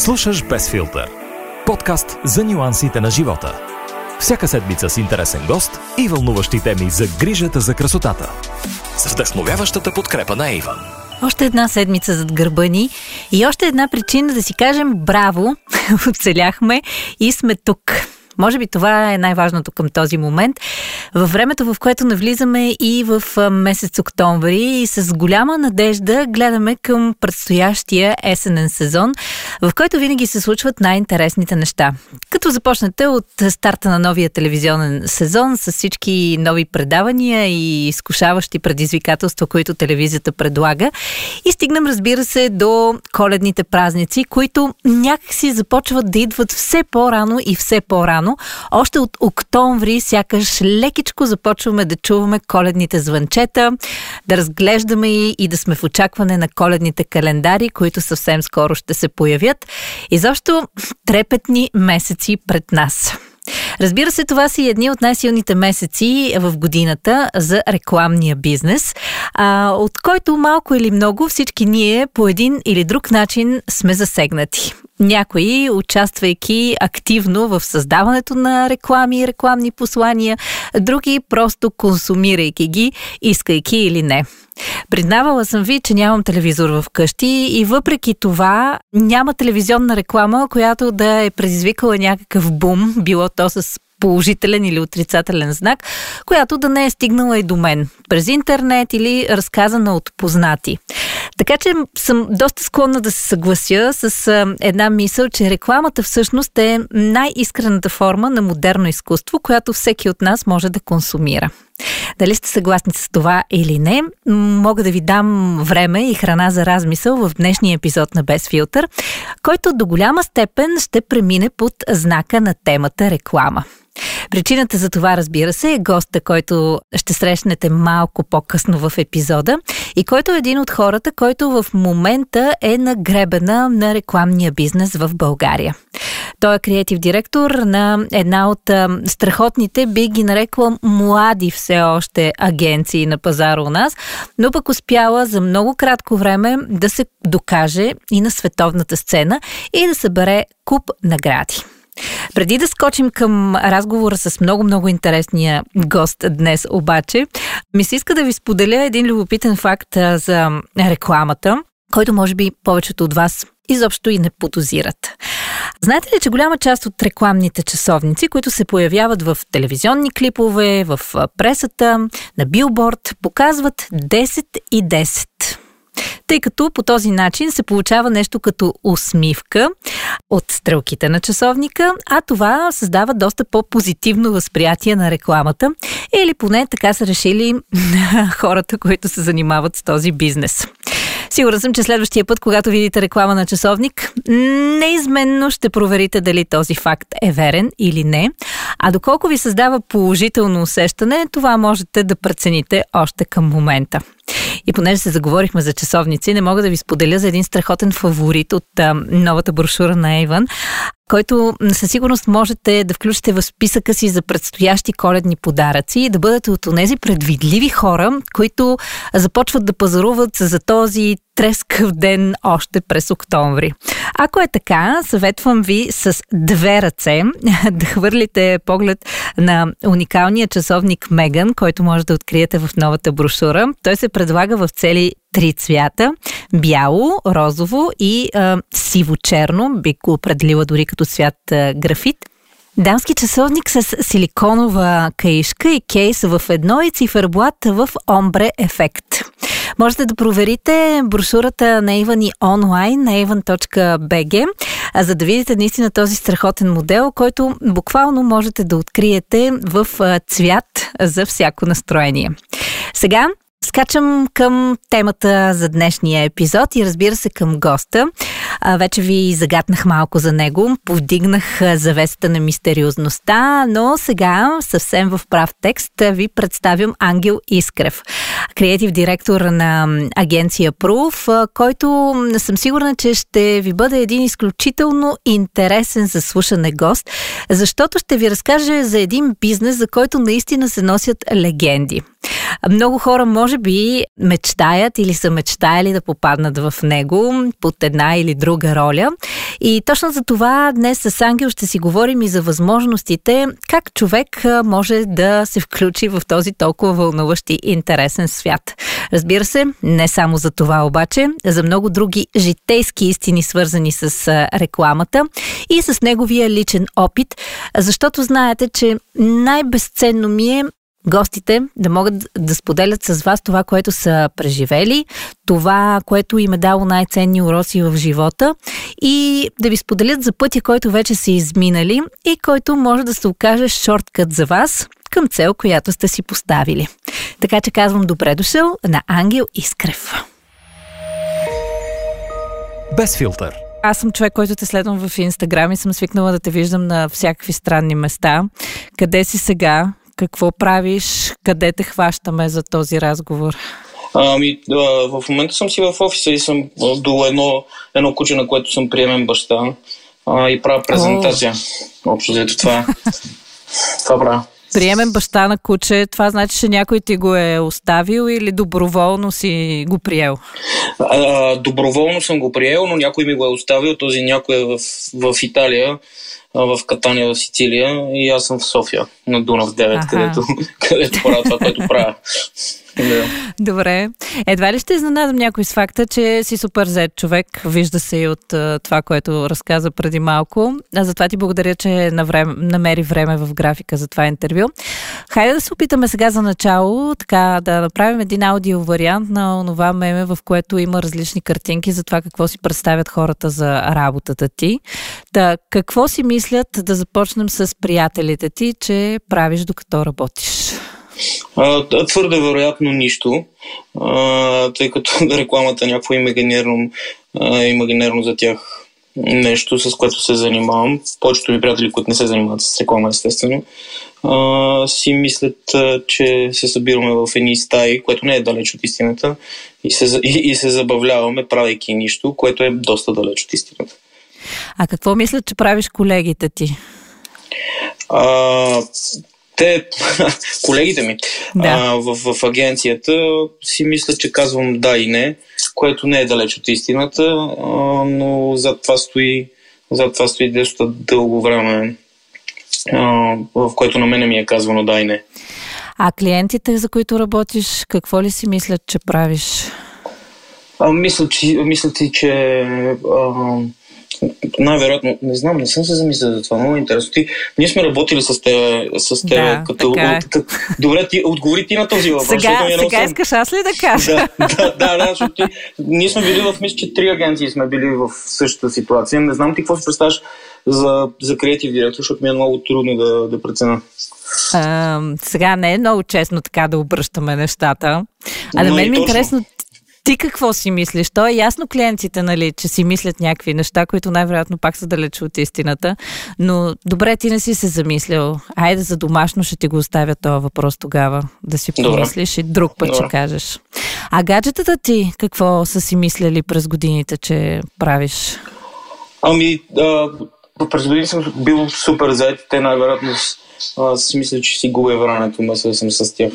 Слушаш Без филтър. Подкаст за нюансите на живота. Всяка седмица с интересен гост и вълнуващи теми за грижата за красотата. С вдъхновяващата подкрепа на Иван. Още една седмица зад гърба ни и още една причина да си кажем браво, оцеляхме и сме тук. Може би това е най-важното към този момент. Във времето, в което навлизаме и в месец октомври и с голяма надежда гледаме към предстоящия есенен сезон, в който винаги се случват най-интересните неща. Като започнете от старта на новия телевизионен сезон с всички нови предавания и изкушаващи предизвикателства, които телевизията предлага и стигнем, разбира се, до коледните празници, които някакси започват да идват все по-рано и все по-рано рано. Още от октомври сякаш лекичко започваме да чуваме коледните звънчета, да разглеждаме и, и да сме в очакване на коледните календари, които съвсем скоро ще се появят. И защо трепетни месеци пред нас. Разбира се, това са и едни от най-силните месеци в годината за рекламния бизнес, от който малко или много всички ние по един или друг начин сме засегнати. Някои, участвайки активно в създаването на реклами и рекламни послания, други просто консумирайки ги, искайки или не. Признавала съм ви, че нямам телевизор в къщи и въпреки това няма телевизионна реклама, която да е предизвикала някакъв бум, било то с положителен или отрицателен знак, която да не е стигнала и до мен през интернет или разказана от познати. Така че съм доста склонна да се съглася с една мисъл, че рекламата всъщност е най-искрената форма на модерно изкуство, която всеки от нас може да консумира. Дали сте съгласни с това или не, мога да ви дам време и храна за размисъл в днешния епизод на Без филтър, който до голяма степен ще премине под знака на темата реклама. Причината за това, разбира се, е госта, който ще срещнете малко по-късно в епизода и който е един от хората, който в момента е на гребена на рекламния бизнес в България. Той е креатив директор на една от страхотните, би ги нарекла млади все още агенции на пазара у нас, но пък успяла за много кратко време да се докаже и на световната сцена и да събере куп награди. Преди да скочим към разговора с много-много интересния гост днес обаче, ми се иска да ви споделя един любопитен факт за рекламата, който може би повечето от вас изобщо и не подозират. Знаете ли, че голяма част от рекламните часовници, които се появяват в телевизионни клипове, в пресата, на билборд, показват 10 и 10 тъй като по този начин се получава нещо като усмивка от стрелките на часовника, а това създава доста по-позитивно възприятие на рекламата или поне така са решили хората, които се занимават с този бизнес. Сигурна съм, че следващия път, когато видите реклама на часовник, неизменно ще проверите дали този факт е верен или не. А доколко ви създава положително усещане, това можете да прецените още към момента. И понеже се заговорихме за часовници, не мога да ви споделя за един страхотен фаворит от а, новата брошура на Ейван, който със сигурност можете да включите в списъка си за предстоящи коледни подаръци и да бъдете от тези предвидливи хора, които започват да пазаруват за този трескав ден още през октомври. Ако е така, съветвам ви с две ръце да хвърлите поглед на уникалния часовник Меган, който може да откриете в новата брошура. Той се предлага в цели три цвята бяло, розово и а, сиво-черно, би го определила дори като цвят а, графит. Дамски часовник с силиконова каишка и кейс в едно и циферблат в омбре ефект. Можете да проверите брошурата на Ивани онлайн на ivan.bg, за да видите наистина този страхотен модел, който буквално можете да откриете в цвят за всяко настроение. Сега Скачам към темата за днешния епизод и разбира се към госта. Вече ви загатнах малко за него, повдигнах завесата на мистериозността, но сега съвсем в прав текст ви представям Ангел Искрев, креатив директор на агенция Proof, който съм сигурна, че ще ви бъде един изключително интересен за слушане гост, защото ще ви разкаже за един бизнес, за който наистина се носят легенди. Много хора, може би, мечтаят или са мечтаяли да попаднат в него под една или друга роля. И точно за това днес с Ангел ще си говорим и за възможностите, как човек може да се включи в този толкова вълнуващ и интересен свят. Разбира се, не само за това обаче, за много други житейски истини, свързани с рекламата и с неговия личен опит, защото знаете, че най-безценно ми е гостите да могат да споделят с вас това, което са преживели, това, което им е дало най-ценни уроци в живота и да ви споделят за пътя, който вече са изминали и който може да се окаже шорткът за вас към цел, която сте си поставили. Така че казвам добре дошъл на Ангел Искрев. Без филтър. Аз съм човек, който те следвам в Инстаграм и съм свикнала да те виждам на всякакви странни места. Къде си сега? Какво правиш? Къде те хващаме за този разговор? Ами, в момента съм си в офиса и съм до едно, едно куче, на което съм приемен баща а, и правя презентация. О. Общо взето това. това правя. Приемен баща на куче, това значи, че някой ти го е оставил или доброволно си го приел? А, доброволно съм го приел, но някой ми го е оставил. Този някой е в, в Италия в Катания в Сицилия и аз съм в София на Дунав 9, ага. където, където правя това, което правя. Да. Добре. Едва ли ще изненадам някой с факта, че си супер зет човек. Вижда се и от това, което разказа преди малко. А затова ти благодаря, че наврем, намери време в графика за това интервю. Хайде да се опитаме сега за начало, така да направим един аудио вариант на онова меме, в което има различни картинки за това какво си представят хората за работата ти. Та, какво си мислят да започнем с приятелите ти, че правиш докато работиш? А, твърде вероятно нищо, а, тъй като рекламата е някакво имагинерно, а, имагинерно за тях нещо, с което се занимавам. Повечето ми приятели, които не се занимават с реклама, естествено, а, си мислят, а, че се събираме в едни стаи, което не е далеч от истината, и се, и, и се забавляваме, правейки нищо, което е доста далеч от истината. А какво мислят, че правиш колегите ти? А, те, колегите ми да. а, в, в агенцията си мислят, че казвам да и не, което не е далеч от истината, а, но зад това стои, зад това стои доста дълго време, а, в което на мене ми е казвано да и не. А клиентите, за които работиш, какво ли си мислят, че правиш? А, мисля, че, мисля че а, най-вероятно, не знам, не съм се замислил за това. Много интересно. Ти, ние сме работили с те, с те да, като... така е. От, добре, ти отговори ти на този въпрос. Сега, е сега съм... искаш аз ли да кажа? Да, да, да, да защото ти, ние сме били в, мисля, че три агенции сме били в същата ситуация. Не знам ти какво си представяш за, за креатив директор, защото ми е много трудно да, да преценя. А, сега не е много честно така да обръщаме нещата. А на мен ми е интересно ти какво си мислиш? То е ясно клиентите, нали, че си мислят някакви неща, които най-вероятно пак са далече от истината. Но добре, ти не си се замислил. Айде за домашно ще ти го оставя този въпрос тогава. Да си помислиш и друг път ще кажеш. А гаджетата ти какво са си мислили през годините, че правиш? Ами, а, през години съм бил супер заед. Те най-вероятно си мисля, че си губя времето, да съм с тях.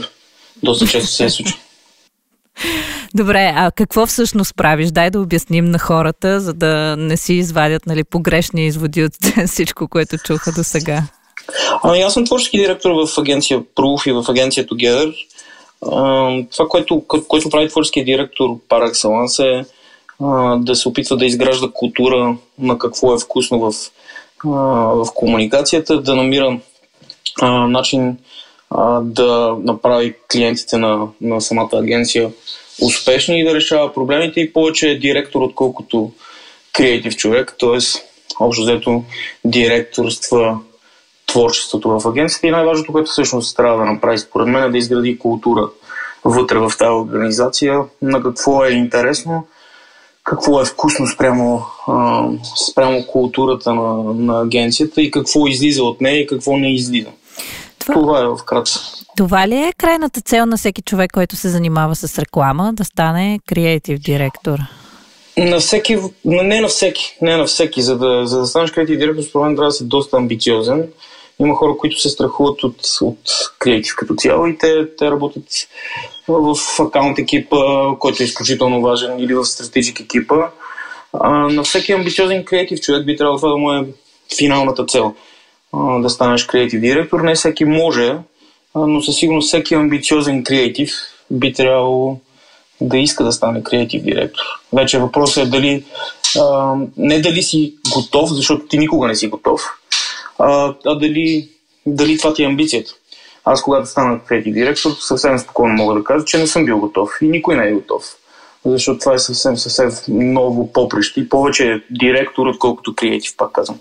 Доста често се е случва. Добре, а какво всъщност правиш? Дай да обясним на хората, за да не си извадят нали, погрешни изводи от всичко, което чуха до сега. Ами аз съм творчески директор в агенция Proof и в агенция Together. Това, което, което прави творчески директор par е да се опитва да изгражда култура на какво е вкусно в, в комуникацията, да намира начин да направи клиентите на, на самата агенция успешни и да решава проблемите и повече е директор, отколкото креатив човек, т.е. общо взето директорства творчеството в агенцията и най-важното, което всъщност трябва да направи според мен е да изгради култура вътре в тази организация, на какво е интересно, какво е вкусно спрямо, спрямо културата на, на агенцията и какво излиза от нея и какво не излиза. Това, Това е вкратце. Това ли е крайната цел на всеки човек, който се занимава с реклама, да стане креатив директор? На всеки, не на всеки, не на всеки. За да, за да станеш креатив директор, според мен трябва да си доста амбициозен има хора, които се страхуват от, от креатив като цяло и те, те работят в акаунт екипа, който е изключително важен, или в стратегик екипа. А, на всеки амбициозен креатив човек би трябвало това да му е финалната цел. Да станеш креатив директор. Не всеки може, но със сигурност всеки амбициозен креатив би трябвало да иска да стане креатив директор. Вече въпросът е дали а, не дали си готов, защото ти никога не си готов, а, а дали, дали това ти е амбицията. Аз, когато стана креатив директор, съвсем спокойно мога да кажа, че не съм бил готов и никой не е готов. Защото това е съвсем, съвсем ново поприще и повече директор, отколкото креатив, пак казвам.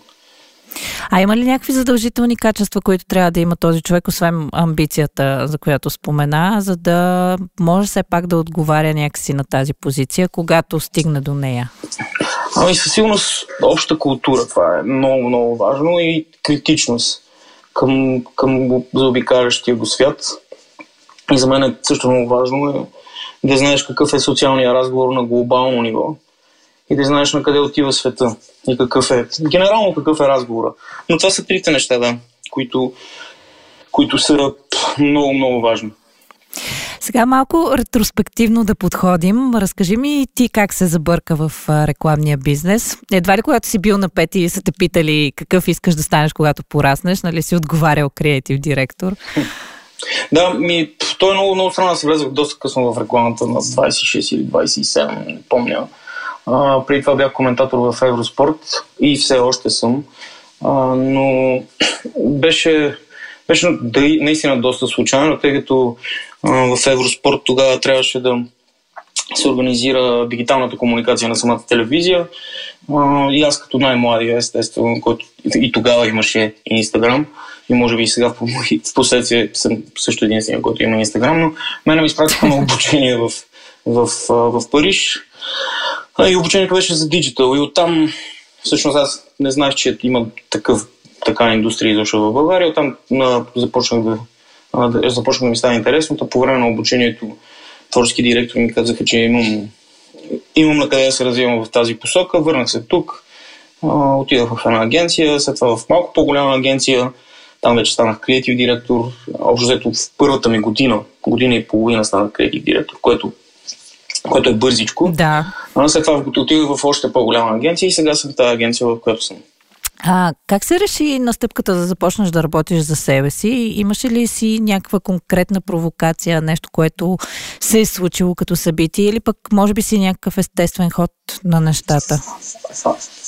А има ли някакви задължителни качества, които трябва да има този човек, освен амбицията, за която спомена, за да може все пак да отговаря някакси на тази позиция, когато стигне до нея? Ами със сигурност обща култура, това е много, много важно и критичност към, към заобикалящия го свят. И за мен е също много важно е да знаеш какъв е социалния разговор на глобално ниво и да знаеш на къде отива света и какъв е, генерално какъв е разговора. Но това са трите неща, да, които, които са много, много важни. Сега малко ретроспективно да подходим. Разкажи ми ти как се забърка в рекламния бизнес. Едва ли когато си бил на пети и са те питали какъв искаш да станеш, когато пораснеш, нали си отговарял креатив директор? Да, ми, той е много, много странно. Аз влезах доста късно в рекламата на 26 или 27, не помня. А, преди това бях коментатор в Евроспорт и все още съм. А, но беше, беше наистина доста случайно, тъй като а, в Евроспорт тогава трябваше да се организира дигиталната комуникация на самата телевизия. А, и аз като най-младия, естествено, който и тогава имаше Инстаграм, и може би и сега в последствие съм също единствения, който има Инстаграм, но мене ми изпратиха на обучение в, в, в, в Париж. И обучението беше за диджитал. И оттам, всъщност аз не знаех, че има такъв, така индустрия изошла в България. Оттам а, започнах да, да, започнах да ми стане интересно. По време на обучението творчески директори ми казаха, че имам, имам на къде да се развивам в тази посока. Върнах се тук, отидах в една агенция, след това в малко по-голяма агенция. Там вече станах креатив директор. Общо взето в първата ми година, година и половина станах креатив директор, което което е бързичко. Да. А след това отидох в още по-голяма агенция и сега съм в тази агенция, в която съм. А как се реши настъпката да започнеш да работиш за себе си? Имаше ли си някаква конкретна провокация, нещо, което се е случило като събитие или пък може би си някакъв естествен ход на нещата?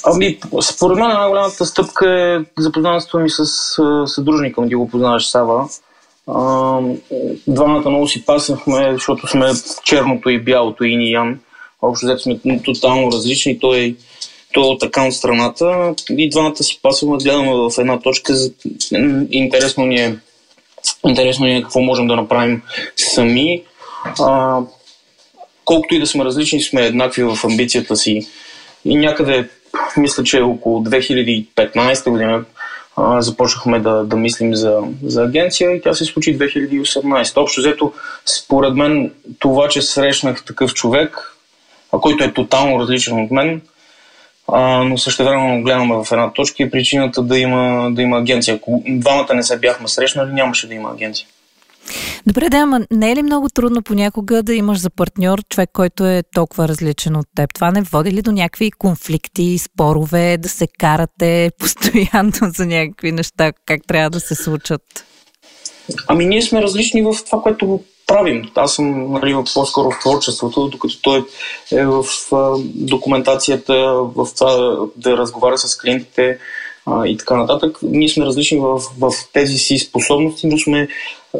Ами, според мен най-голямата стъпка е запознанството ми с съдружника ми, го познаваш Сава. А, двамата много си пасахме, защото сме черното и бялото и и ян. Общо взето сме тотално различни. Той е той е от акаунт страната и двамата си пасваме, гледаме в една точка. Интересно ни е, интересно ни е какво можем да направим сами. А, колкото и да сме различни, сме еднакви в амбицията си. И някъде, мисля, че около 2015 година започнахме да, да мислим за, за агенция и тя се случи 2018. Общо взето, според мен, това, че срещнах такъв човек, а който е тотално различен от мен, а, но също време гледаме в една точка и причината да има, да има агенция. Ако двамата не се бяхме срещнали, нямаше да има агенция. Добре, да, ама не е ли много трудно понякога да имаш за партньор човек, който е толкова различен от теб? Това не води ли до някакви конфликти, спорове, да се карате постоянно за някакви неща, как трябва да се случат? Ами ние сме различни в това, което правим. Аз съм нали, по-скоро в творчеството, докато той е в документацията, в това да разговаря с клиентите и така нататък. Ние сме различни в, в тези си способности, но сме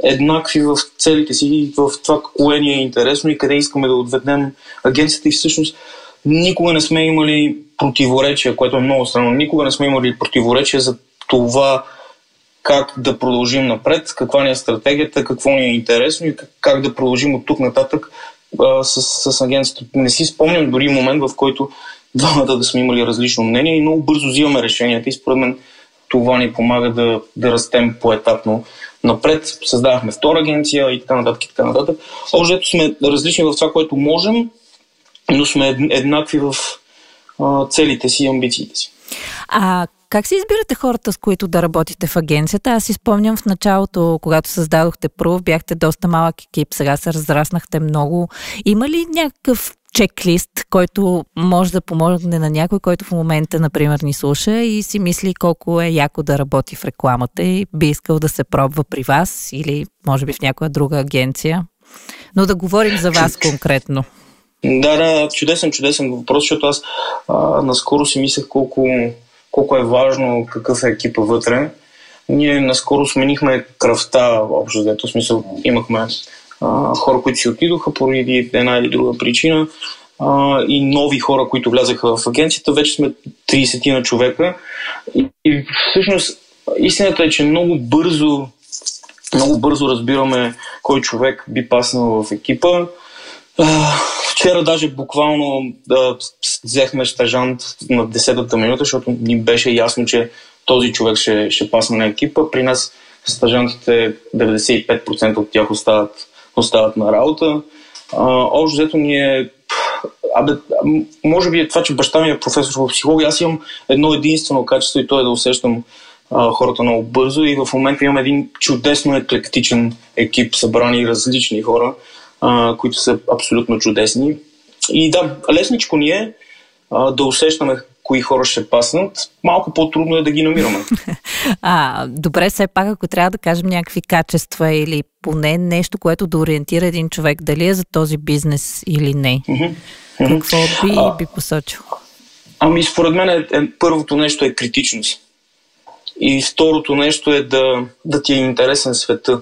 еднакви в целите си и в това кое ни е интересно и къде искаме да отведем агенцията и всъщност никога не сме имали противоречия, което е много странно. Никога не сме имали противоречия за това как да продължим напред, каква ни е стратегията, какво ни е интересно и как да продължим от тук нататък а, с, с агенцията. Не си спомням дори момент, в който двамата да сме имали различно мнение и много бързо взимаме решенията и според мен това ни помага да, да растем поетапно напред. Създавахме втора агенция и така нататък. И така нататък. Общо сме различни в това, което можем, но сме еднакви в а, целите си и амбициите си. А как си избирате хората, с които да работите в агенцията? Аз си спомням в началото, когато създадохте Прув, бяхте доста малък екип, сега се разраснахте много. Има ли някакъв чеклист, който може да помогне на някой, който в момента, например, ни слуша и си мисли колко е яко да работи в рекламата и би искал да се пробва при вас или може би в някоя друга агенция? Но да говорим за вас конкретно. Да, да, чудесен, чудесен въпрос, защото аз а, наскоро си мислех колко, колко е важно какъв е екипа вътре. Ние наскоро сменихме кръвта, общо взето, смисъл имахме хора, които си отидоха поради една или друга причина и нови хора, които влязаха в агенцията. Вече сме 30 на човека и, и всъщност истината е, че много бързо много бързо разбираме кой човек би паснал в екипа. Вчера даже буквално да, взехме стажант на 10-та минута, защото ни беше ясно, че този човек ще, ще пасне на екипа. При нас стажантите 95% от тях остават, остават на работа. А, общо взето ние Абе, може би е това, че баща ми е професор по психология. Аз имам едно единствено качество и то е да усещам а, хората много бързо и в момента имам един чудесно еклектичен екип, събрани различни хора, а, които са абсолютно чудесни. И да, лесничко ни е а, да усещаме кои хора ще паснат, малко по-трудно е да ги намираме. А, добре, все пак, ако трябва да кажем някакви качества или поне нещо, което да ориентира един човек, дали е за този бизнес или не, mm-hmm. какво би, а, би посочил? Ами, според мен е, е, първото нещо е критичност. И второто нещо е да, да ти е интересен света.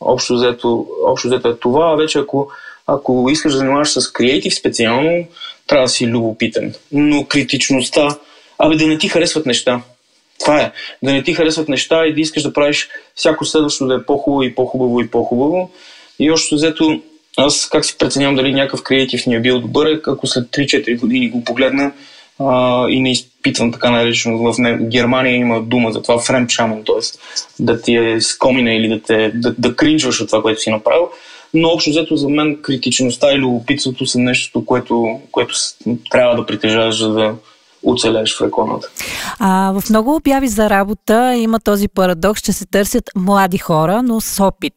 Общо взето, общо взето е това. А вече ако, ако искаш да занимаваш с креатив специално, трябва да си любопитен. Но критичността, абе да не ти харесват неща. Това е. Да не ти харесват неща и да искаш да правиш всяко следващо да е по-хубаво и по-хубаво и по-хубаво. И още взето, аз как си преценявам дали някакъв креатив ни е бил добър, ако след 3-4 години го погледна а, и не изпитвам така наречено. В Германия има дума за това фремчамен, т.е. да ти е скомина или да, те, да, да кринжваш от това, което си направил. Но общо взето за мен критичността и любопитството са нещо, което, което трябва да притежаваш, за да оцелееш в рекламата. А, в много обяви за работа има този парадокс, че се търсят млади хора, но с опит.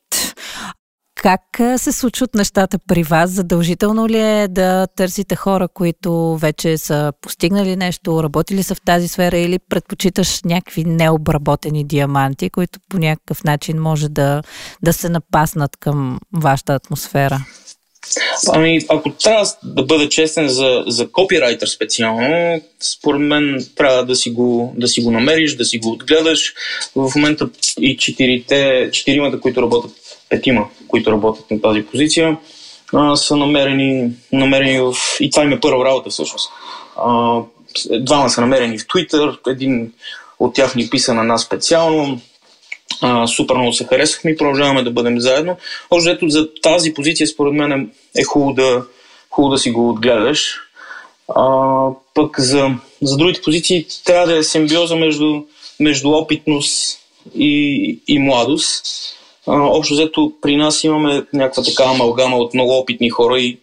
Как се случват нещата при вас? Задължително ли е да търсите хора, които вече са постигнали нещо, работили са в тази сфера или предпочиташ някакви необработени диаманти, които по някакъв начин може да, да се напаснат към вашата атмосфера? Ами, ако трябва да бъда честен за, за копирайтер специално, според мен трябва да си, го, да си го намериш, да си го отгледаш. В момента и четирите, четиримата, които работят петима, които работят на тази позиция, а, са намерени, намерени в... И това им е първа работа всъщност. А, двама са намерени в Twitter, един от тях ни писа на нас специално. А, супер много се харесахме и продължаваме да бъдем заедно. Още ето за тази позиция според мен е, хубаво да, хубаво да си го отгледаш. А, пък за, за другите позиции трябва да е симбиоза между, между опитност и, и младост общо взето при нас имаме някаква такава амалгама от много опитни хора и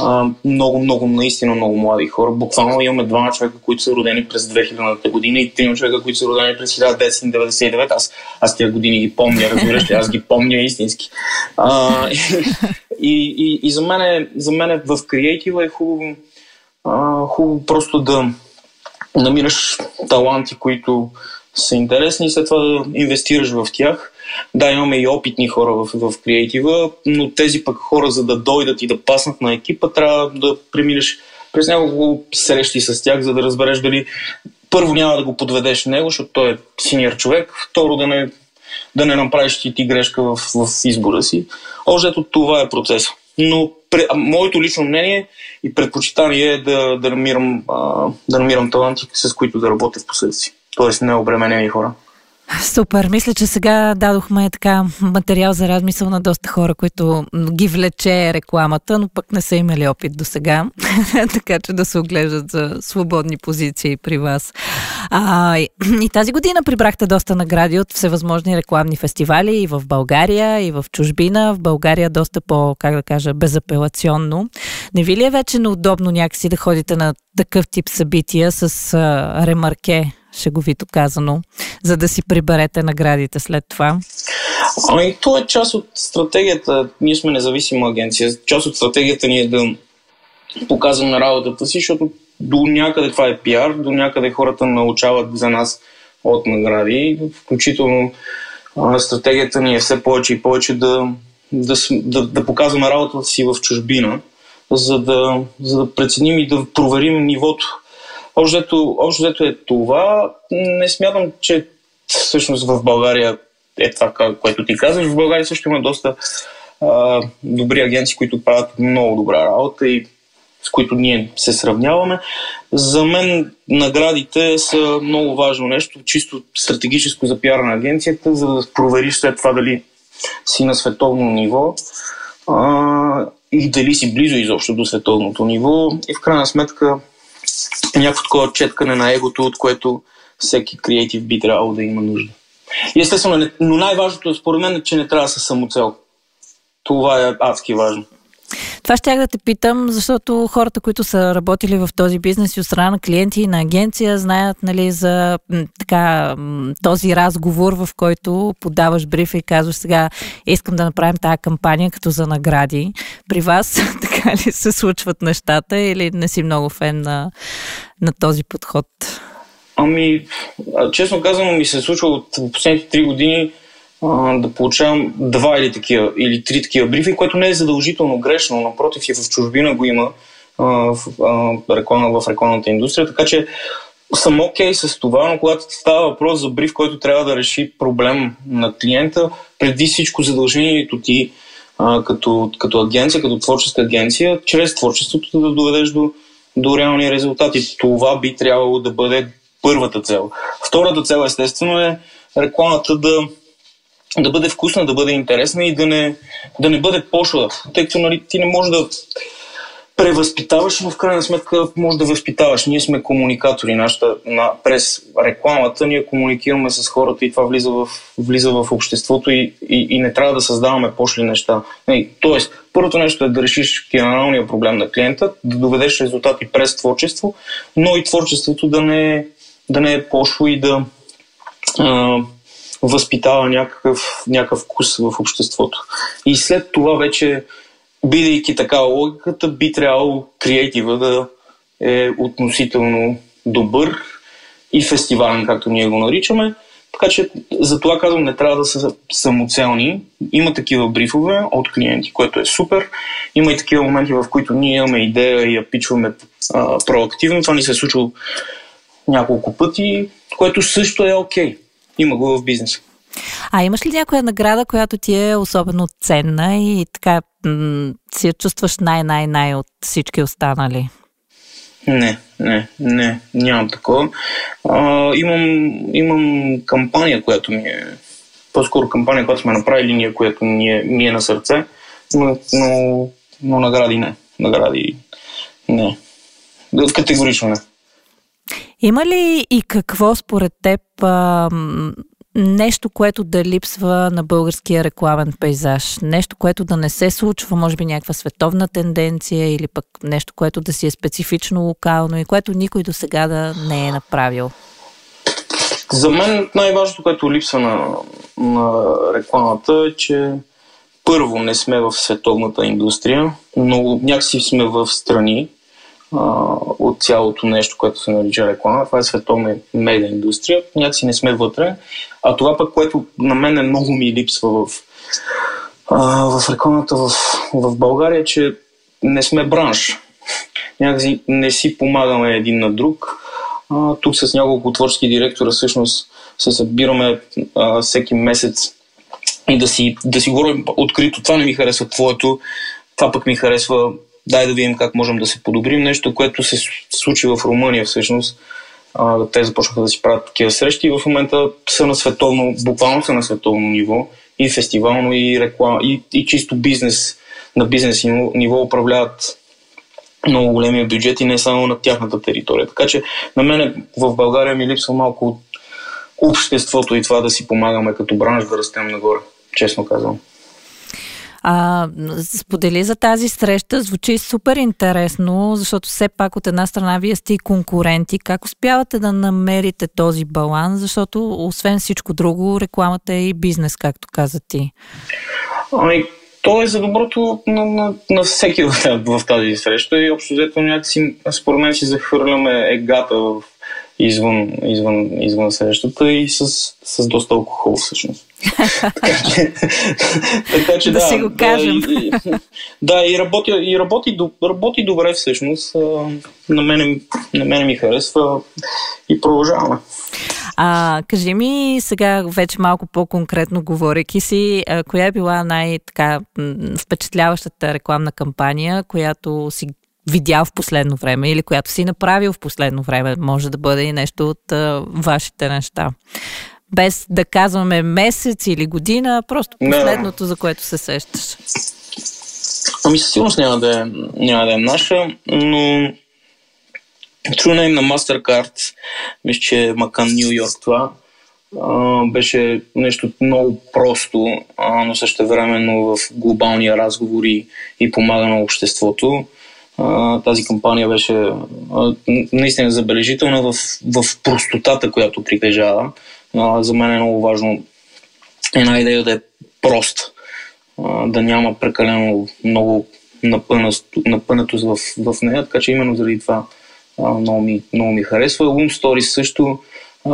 а, много, много, наистина много млади хора. Буквално имаме двама човека, които са родени през 2000-та година и трима човека, които са родени през 1999. Аз, аз тия години ги помня, разбираш ли, аз ги помня истински. А, и, и, и за, мен е, за мен е в креатива е хубаво, а, хубаво просто да намираш таланти, които са интересни и след това да инвестираш в тях да, имаме и опитни хора в, в креатива, но тези пък хора, за да дойдат и да паснат на екипа, трябва да преминеш през няколко срещи с тях, за да разбереш дали първо няма да го подведеш него, защото той е синьор човек, второ да не, да не направиш ти, ти грешка в, в избора си. Още ето това е процес. Но пре, моето лично мнение и предпочитание е да, да, намирам, а, да намирам таланти, с които да работя в последствие. Тоест необременени хора. Супер. Мисля, че сега дадохме така материал за размисъл на доста хора, които ги влече рекламата, но пък не са имали опит до сега. така че да се оглеждат за свободни позиции при вас. А, и тази година прибрахте доста награди от всевъзможни рекламни фестивали и в България, и в чужбина. В България доста по, как да кажа, безапелационно. Не ви ли е вече неудобно някакси да ходите на такъв тип събития с а, ремарке шеговито казано, за да си приберете наградите след това? Ами, то е част от стратегията. Ние сме независима агенция. Част от стратегията ни е да показваме работата си, защото до някъде това е пиар, до някъде хората научават за нас от награди. Включително стратегията ни е все повече и повече да, да, да, да показваме работата си в чужбина, за да, за да преценим и да проверим нивото. Общо взето е това. Не смятам, че всъщност в България е това, което ти казваш. В България също има доста а, добри агенции, които правят много добра работа и с които ние се сравняваме. За мен наградите са много важно нещо, чисто стратегическо за пиар на агенцията, за да провериш след това дали си на световно ниво а, и дали си близо изобщо до световното ниво. И в крайна сметка някакво такова четкане на егото, от което всеки креатив би трябвало да има нужда. Естествено, но най-важното е според мен, че не трябва да са самоцел. Това е адски важно. Това ще да те питам, защото хората, които са работили в този бизнес и от страна на клиенти и на агенция, знаят нали, за така, този разговор, в който подаваш бриф и казваш сега искам да направим тази кампания като за награди. При вас така ли се случват нещата или не си много фен на, на този подход? Ами, честно казано ми се е случва от последните три години да получавам два или, такива, или три такива брифи, което не е задължително грешно, напротив и в чужбина го има в, реклама, в рекламната индустрия, така че съм окей okay с това, но когато става въпрос за бриф, който трябва да реши проблем на клиента, преди всичко задължението ти а, като, като агенция, като творческа агенция, чрез творчеството да доведеш до, до реални резултати. Това би трябвало да бъде първата цел. Втората цел, естествено, е рекламата да, да бъде вкусна, да бъде интересна и да не, да не бъде пошла. Тъй като нали, ти не можеш да превъзпитаваш, но в крайна сметка може да възпитаваш. Ние сме комуникатори. Нашата, на, през рекламата ние комуникираме с хората и това влиза в, влиза в обществото и, и, и не трябва да създаваме пошли неща. Не, тоест, първото нещо е да решиш генералния проблем на клиента, да доведеш резултати през творчество, но и творчеството да не, да не е пошло и да а, възпитава някакъв, някакъв вкус в обществото. И след това вече, бидейки такава логиката, би трябвало креатива да е относително добър и фестивален, както ние го наричаме. Така че за това казвам, не трябва да са самоцелни. Има такива брифове от клиенти, което е супер. Има и такива моменти, в които ние имаме идея и я пичваме а, проактивно. Това ни се е случило няколко пъти, което също е окей. Okay. Има го в бизнеса. А имаш ли някоя награда, която ти е особено ценна и така м- си я чувстваш най-най-най от всички останали? Не, не, не, нямам такова. А, имам, имам кампания, която ми е по-скоро кампания, която сме направили ние, която ми е, ми е на сърце, но, но, но награди не. Награди не. Категорично не. Има ли и какво според теб а, нещо, което да липсва на българския рекламен пейзаж? Нещо, което да не се случва, може би някаква световна тенденция или пък нещо, което да си е специфично локално и което никой до сега да не е направил? За мен най-важното, което липсва на, на рекламата е, че първо не сме в световната индустрия, но някакси сме в страни, от цялото нещо, което се нарича реклама. Това е световна медиа индустрия. Някакси не сме вътре. А това пък, което на мен е много ми липсва в, а, в рекламата в, в България, е, че не сме бранш. Някакси не си помагаме един на друг. А, тук с няколко творчески директора всъщност се събираме а, всеки месец и да си, да си говорим открито. Това не ми харесва твоето, това пък ми харесва дай да видим как можем да се подобрим. Нещо, което се случи в Румъния всъщност. Те започнаха да си правят такива срещи и в момента са на световно, буквално са на световно ниво и фестивално, и реклама, и, и чисто бизнес, на бизнес ниво управляват много големия бюджет и не само на тяхната територия. Така че на мен в България ми липсва малко от обществото и това да си помагаме като бранш да растем нагоре, честно казвам. А, сподели за тази среща, звучи супер интересно, защото все пак от една страна вие сте и конкуренти. Как успявате да намерите този баланс, защото освен всичко друго, рекламата е и бизнес, както каза ти? Ами, то е за доброто на, на, на всеки в, тази среща и общо взето някакси, според мен си захвърляме егата в извън, извън, извън срещата и с, с доста алкохол всъщност. Така че, така, че да, да, си го кажем. Да, и, да, и, работи, и работи, работи добре всъщност. На мене, на мене ми харесва и продължаваме. А, кажи ми сега вече малко по-конкретно говорейки си, а, коя е била най-така впечатляващата рекламна кампания, която си видял в последно време или която си направил в последно време. Може да бъде и нещо от а, вашите неща. Без да казваме месец или година, просто последното, за което се сещаш. Ами със сигурност няма да е, няма да е наша, но True Name на MasterCard, мисля, че е Макан Нью Йорк това, а, беше нещо много просто, а, но също времено в глобалния разговори и помага на обществото тази кампания беше наистина забележителна в, в простотата, която притежава. За мен е много важно една идея да е прост, да няма прекалено много напънатост в, в нея, така че именно заради това много ми, много ми харесва. Loom Stories също,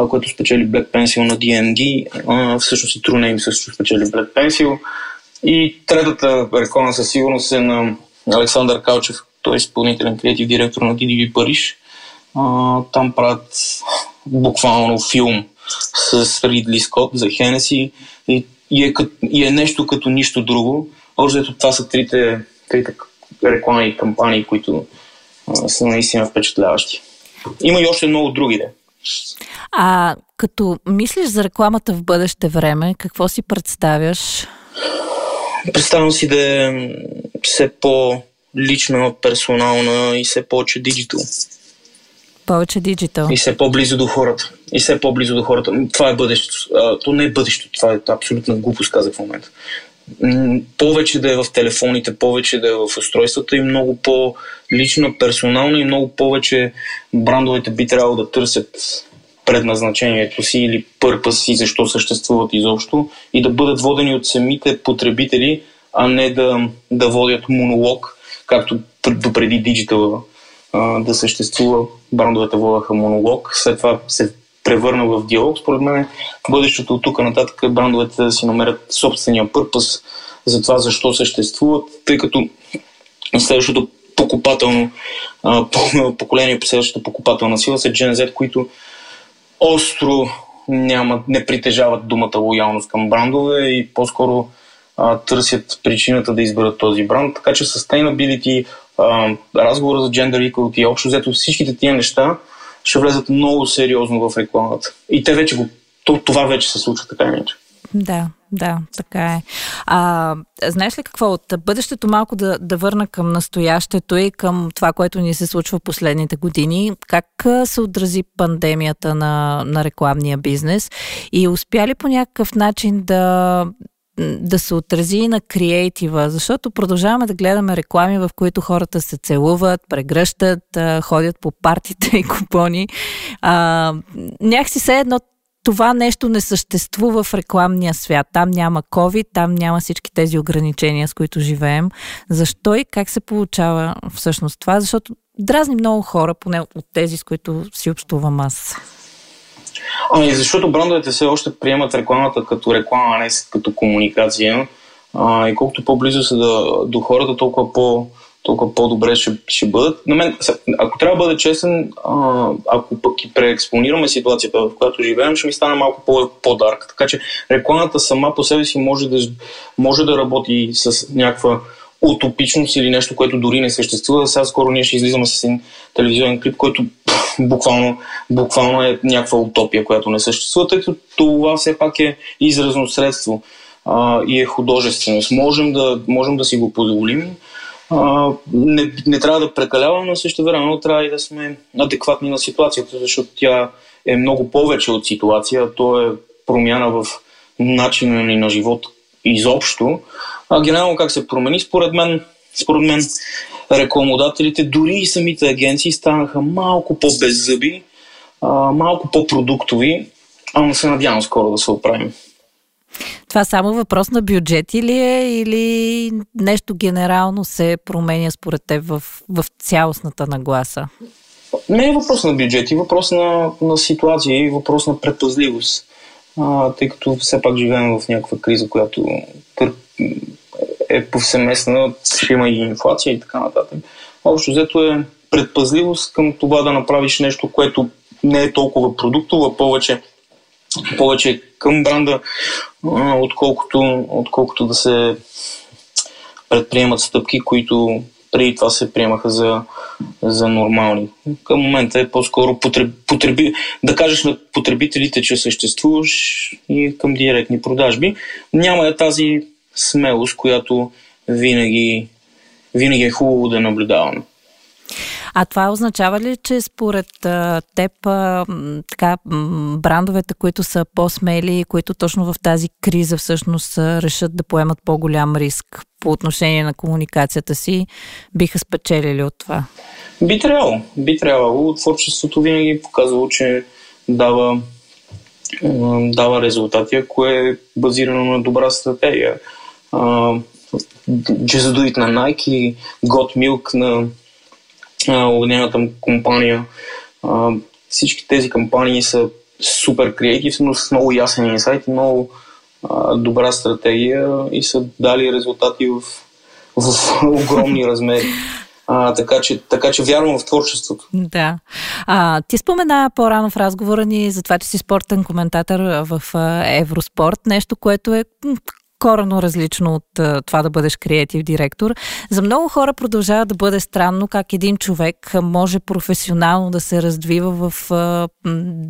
който спечели Black Pencil на D&D, всъщност и True Name също спечели Black Pencil. И третата реклама със сигурност е на Александър Калчев, той е изпълнителен креатив директор на DDB Париж. Там правят буквално филм с Ридли Скот за Хенеси и, и, е, и е нещо като нищо друго. Общо това са трите, трите рекламни кампании, които а, са наистина впечатляващи. Има и още много други. Да. А като мислиш за рекламата в бъдеще време, какво си представяш? Представям си да е все по лична, персонална и все повече диджитал. Повече диджитал. И все по-близо до хората. И все по-близо до хората. Това е бъдещето. То не е бъдещето. Това е абсолютна глупост, казах в момента. Повече да е в телефоните, повече да е в устройствата и много по-лична, персонална и много повече брандовете би трябвало да търсят предназначението си или пърпас си, защо съществуват изобщо и да бъдат водени от самите потребители, а не да, да водят монолог както допреди Digital а, да съществува, брандовете водаха монолог, след това се превърна в диалог. Според мен бъдещето от тук нататък брандовете да си намерят собствения пърпъс за това защо съществуват, тъй като следващото покупателно а, поколение, следващата покупателна сила са Gen Z, които остро няма, не притежават думата лоялност към брандове и по-скоро а, търсят причината да изберат този бранд. Така че sustainability, разговора за gender equality, общо взето всичките тия неща ще влезат много сериозно в рекламата. И те вече го, това вече се случва така иначе. Да, да, така е. А, знаеш ли какво? От бъдещето малко да, да върна към настоящето и към това, което ни се случва в последните години. Как се отрази пандемията на, на рекламния бизнес и успя ли по някакъв начин да, да се отрази на креатива, защото продължаваме да гледаме реклами, в които хората се целуват, прегръщат, ходят по партите и купони. А, някакси все едно това нещо не съществува в рекламния свят. Там няма COVID, там няма всички тези ограничения, с които живеем. Защо и как се получава всъщност това? Защото дразни много хора, поне от тези, с които си общувам аз. Ами, защото брандовете все още приемат рекламата като реклама, а не като комуникация. А, и колкото по-близо са до, до хората, толкова по- толкова по-добре ще, ще бъдат. На мен, ако трябва да бъда честен, а, ако пък и преекспонираме ситуацията, в която живеем, ще ми стане малко по- по-дарк. Така че рекламата сама по себе си може да, може да работи с някаква утопичност или нещо, което дори не съществува. Сега скоро ние ще излизаме с един телевизионен клип, който буквално, буквално е някаква утопия, която не съществува, тъй като това все пак е изразно средство а, и е художественост. Можем да, можем да си го позволим. А, не, не трябва да прекаляваме, но също време трябва и да сме адекватни на ситуацията, защото тя е много повече от ситуация. То е промяна в начина ни на живот изобщо. А генерално как се промени? Според мен, според мен рекламодателите, дори и самите агенции станаха малко по-беззъби, малко по-продуктови, а се надявам скоро да се оправим. Това само въпрос на бюджет или е, или нещо генерално се променя според теб в, в цялостната нагласа? Не е въпрос на бюджет, и въпрос на, на ситуация и въпрос на предпазливост. А, тъй като все пак живеем в някаква криза, която е повсеместна, ще има и инфлация и така нататък. Общо взето е предпазливост към това да направиш нещо, което не е толкова продуктово, а повече, повече към бранда, отколкото, отколкото да се предприемат стъпки, които преди това се приемаха за, за нормални. Към момента е по-скоро потреб, потреби, да кажеш на потребителите, че съществуваш и към директни продажби. Няма е тази смелост, която винаги, винаги е хубаво да наблюдаваме. А това означава ли, че според а, теб а, така, брандовете, които са по-смели, които точно в тази криза всъщност решат да поемат по-голям риск по отношение на комуникацията си, биха спечелили от това? Би трябвало. Би трябвало. Творчеството винаги е показало, че дава, дава резултати, ако е базирано на добра стратегия. Just Do It на Nike, God Milk на Обединената компания. А, всички тези кампании са супер креатив, но с много ясен инсайт и много а, добра стратегия и са дали резултати в, в огромни размери. А, така, че, така че вярвам в творчеството. Да. А, ти спомена по-рано в разговора ни за това, че си спортен коментатор в Евроспорт. Нещо, което е корено различно от това да бъдеш креатив директор. За много хора продължава да бъде странно как един човек може професионално да се развива в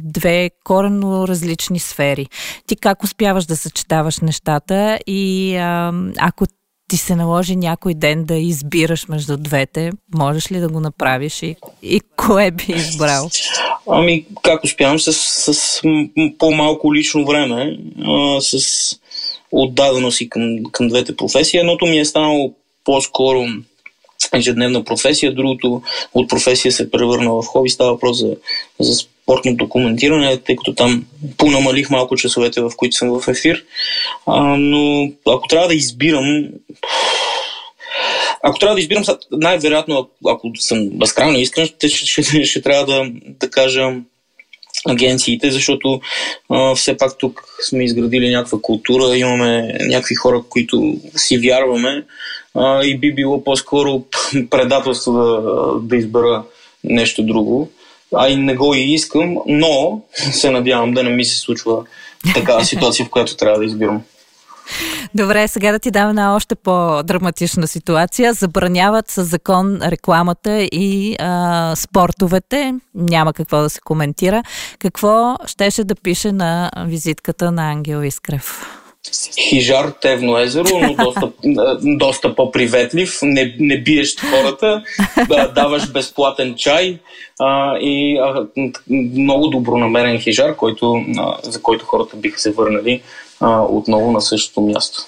две корено различни сфери. Ти как успяваш да съчетаваш нещата и ако ти се наложи някой ден да избираш между двете, можеш ли да го направиш и, и кое би избрал? Ами, как успявам? С, с по-малко лично време, а, с отдаденост и към, към двете професии. Едното ми е станало по-скоро ежедневна професия, другото от професия се превърна в хоби. Става въпрос за, за спортно документиране, тъй като там понамалих малко часовете, в които съм в ефир. А, но ако трябва да избирам, ако трябва да избирам, най-вероятно, ако съм безкрайно искрен, ще, ще, ще, ще трябва да, да кажа агенциите, защото а, все пак тук сме изградили някаква култура, имаме някакви хора, които си вярваме а, и би било по-скоро предателство да, да избера нещо друго. А и не го и искам, но се надявам да не ми се случва такава ситуация, в която трябва да избирам. Добре, сега да ти дам една още по-драматична ситуация. Забраняват с закон рекламата и а, спортовете. Няма какво да се коментира. Какво щеше да пише на визитката на Ангел Искрев? Хижар Тевно езеро, но доста, доста по-приветлив, не, не биеш хората, даваш безплатен чай а, и а, много добронамерен хижар, който, а, за който хората биха се върнали а, отново на същото място.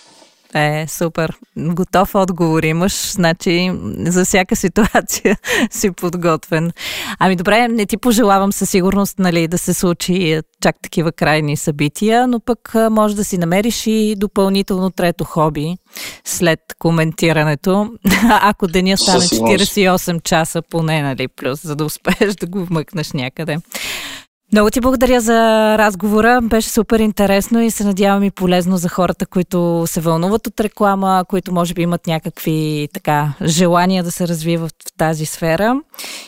Е, супер. Готов отговор имаш, значи за всяка ситуация си подготвен. Ами добре, не ти пожелавам със сигурност нали, да се случи чак такива крайни събития, но пък може да си намериш и допълнително трето хоби след коментирането, ако деня стане 48 часа поне, нали, плюс, за да успееш да го вмъкнеш някъде. Много ти благодаря за разговора. Беше супер интересно и се надявам и полезно за хората, които се вълнуват от реклама, които може би имат някакви така желания да се развиват в тази сфера.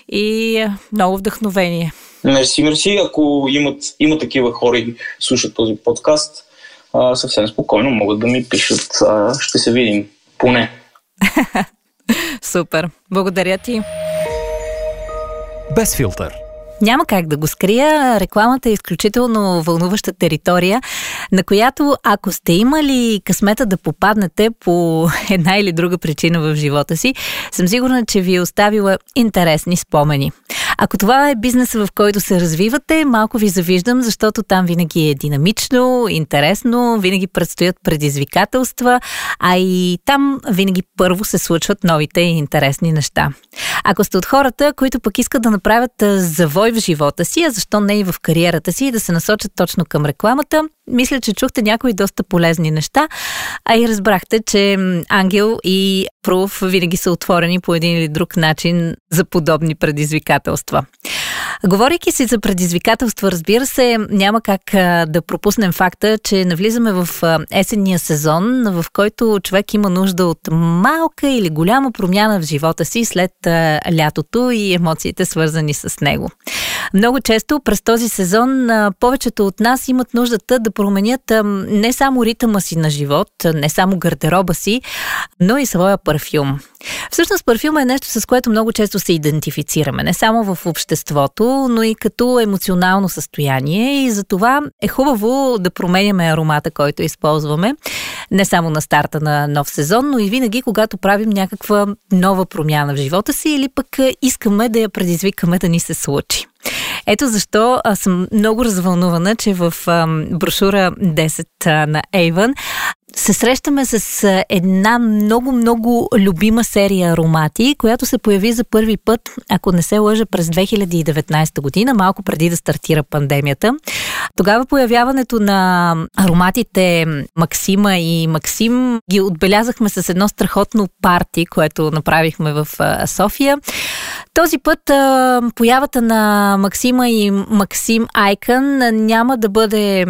И много вдъхновение. Мерси, мерси. Ако имат, има такива хора и слушат този подкаст, а, съвсем спокойно могат да ми пишат. А, ще се видим. Поне. Супер. Благодаря ти. Без филтър няма как да го скрия. Рекламата е изключително вълнуваща територия, на която ако сте имали късмета да попаднете по една или друга причина в живота си, съм сигурна, че ви е оставила интересни спомени. Ако това е бизнеса, в който се развивате, малко ви завиждам, защото там винаги е динамично, интересно, винаги предстоят предизвикателства, а и там винаги първо се случват новите и интересни неща. Ако сте от хората, които пък искат да направят завой в живота си, а защо не и в кариерата си и да се насочат точно към рекламата, мисля, че чухте някои доста полезни неща, а и разбрахте, че Ангел и Пруф винаги са отворени по един или друг начин за подобни предизвикателства. Говорейки си за предизвикателства, разбира се, няма как да пропуснем факта, че навлизаме в есенния сезон, в който човек има нужда от малка или голяма промяна в живота си след лятото и емоциите свързани с него. Много често през този сезон повечето от нас имат нуждата да променят не само ритъма си на живот, не само гардероба си, но и своя парфюм. Всъщност парфюма е нещо, с което много често се идентифицираме, не само в обществото, но и като емоционално състояние и за това е хубаво да променяме аромата, който използваме, не само на старта на нов сезон, но и винаги, когато правим някаква нова промяна в живота си или пък искаме да я предизвикаме да ни се случи. Ето защо аз съм много развълнувана, че в брошура 10 на Avon се срещаме с една много-много любима серия аромати, която се появи за първи път, ако не се лъжа, през 2019 година, малко преди да стартира пандемията. Тогава появяването на ароматите Максима и Максим ги отбелязахме с едно страхотно парти, което направихме в София. Този път появата на Максима и Максим Айкън няма да бъде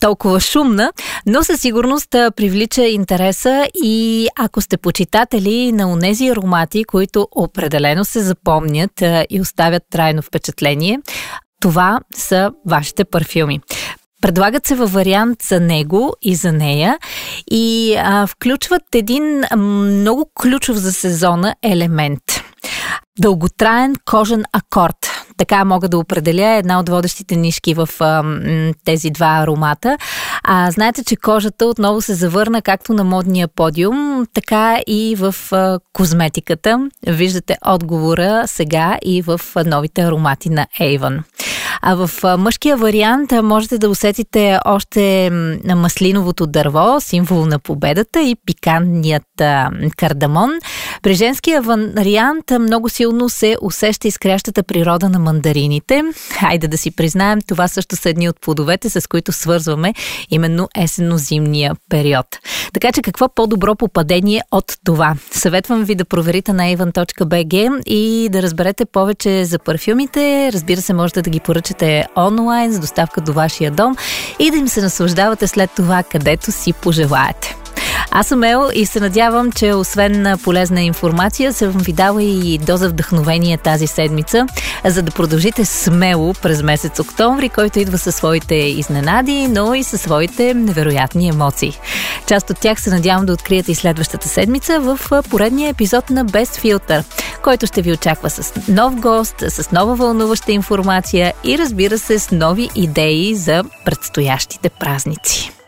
толкова шумна, но със сигурност привлича интереса и ако сте почитатели на онези аромати, които определено се запомнят и оставят трайно впечатление, това са вашите парфюми. Предлагат се във вариант за него и за нея и а, включват един много ключов за сезона елемент. Дълготраен кожен акорд. Така мога да определя една от водещите нишки в а, тези два аромата. А, знаете, че кожата отново се завърна както на модния подиум, така и в а, козметиката. Виждате отговора сега и в новите аромати на Avon. А в мъжкия вариант можете да усетите още маслиновото дърво, символ на победата и пикантният кардамон. При женския вариант много силно се усеща изкрящата природа на мандарините. Хайде да си признаем, това също са едни от плодовете, с които свързваме именно есенно-зимния период. Така че какво по-добро попадение от това? Съветвам ви да проверите на evan.bg и да разберете повече за парфюмите. Разбира се, можете да ги поръчате онлайн с доставка до вашия дом и да им се наслаждавате след това, където си пожелаете. Аз съм Ел и се надявам, че освен на полезна информация, съм ви дала и доза вдъхновение тази седмица, за да продължите смело през месец октомври, който идва със своите изненади, но и със своите невероятни емоции. Част от тях се надявам да откриете и следващата седмица в поредния епизод на Без филтър, който ще ви очаква с нов гост, с нова вълнуваща информация и разбира се с нови идеи за предстоящите празници.